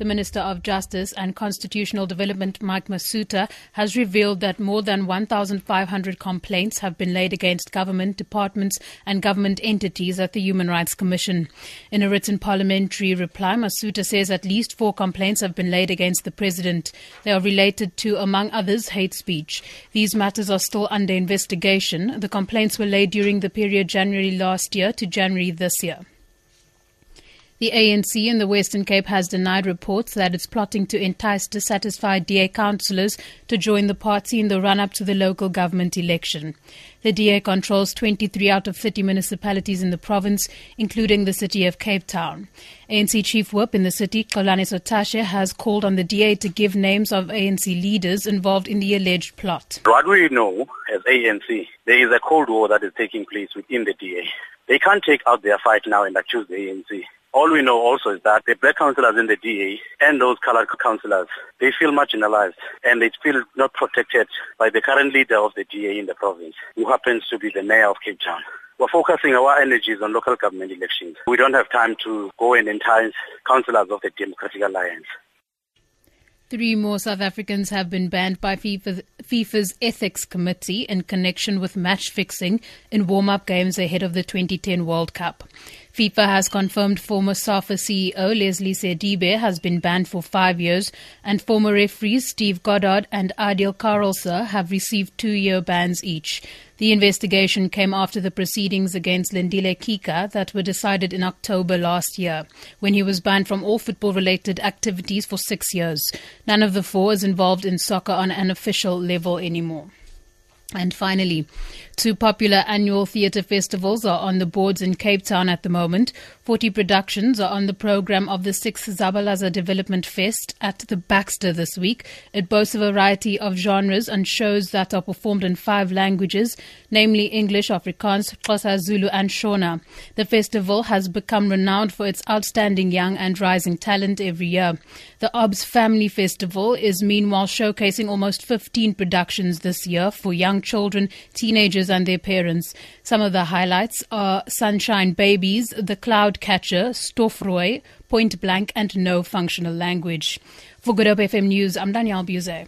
The Minister of Justice and Constitutional Development, Mike Masutha, has revealed that more than 1,500 complaints have been laid against government departments and government entities at the Human Rights Commission. In a written parliamentary reply, Masutha says at least four complaints have been laid against the President. They are related to, among others, hate speech. These matters are still under investigation. The complaints were laid during the period January last year to January this year. The ANC in the Western Cape has denied reports that it's plotting to entice dissatisfied DA councillors to join the party in the run up to the local government election. The DA controls 23 out of 30 municipalities in the province, including the city of Cape Town. ANC Chief Whip in the city, Xolani Sotashe, has called on the DA to give names of ANC leaders involved in the alleged plot. What we know as ANC, there is a cold war that is taking place within the DA. They can't take out their fight now and accuse the ANC. All we know also is that the black councillors in the DA and those colored councillors, they feel marginalized and they feel not protected by the current leader of the DA in the province, who happens to be the mayor of Cape Town. We're focusing our energies on local government elections. We don't have time to go and entice councillors of the Democratic Alliance. Three more South Africans have been banned by FIFA, FIFA's Ethics Committee in connection with match fixing in warm up games ahead of the 2010 World Cup. FIFA has confirmed former SAFA CEO Leslie Sedibe has been banned for five years, and former referees Steve Goddard and Adeel Carelse have received two year bans each. The investigation came after the proceedings against Lindile Kika that were decided in October last year, when he was banned from all football related activities for six years. None of the four is involved in soccer on an official level anymore. And finally, two popular annual theatre festivals are on the boards in Cape Town at the moment. 40 productions are on the program of the 6th Zabalaza Development Fest at the Baxter this week. It boasts a variety of genres and shows that are performed in five languages, namely English, Afrikaans, Xhosa, Zulu, and Shona. The festival has become renowned for its outstanding young and rising talent every year. The OBS Family Festival is meanwhile showcasing almost 15 productions this year for young children, teenagers, and their parents. Some of the highlights are Sunshine Babies, The Cloud Catcher, Stofroy, Point Blank, and No Functional Language. For Good Hope FM News, I'm Danielle Buse.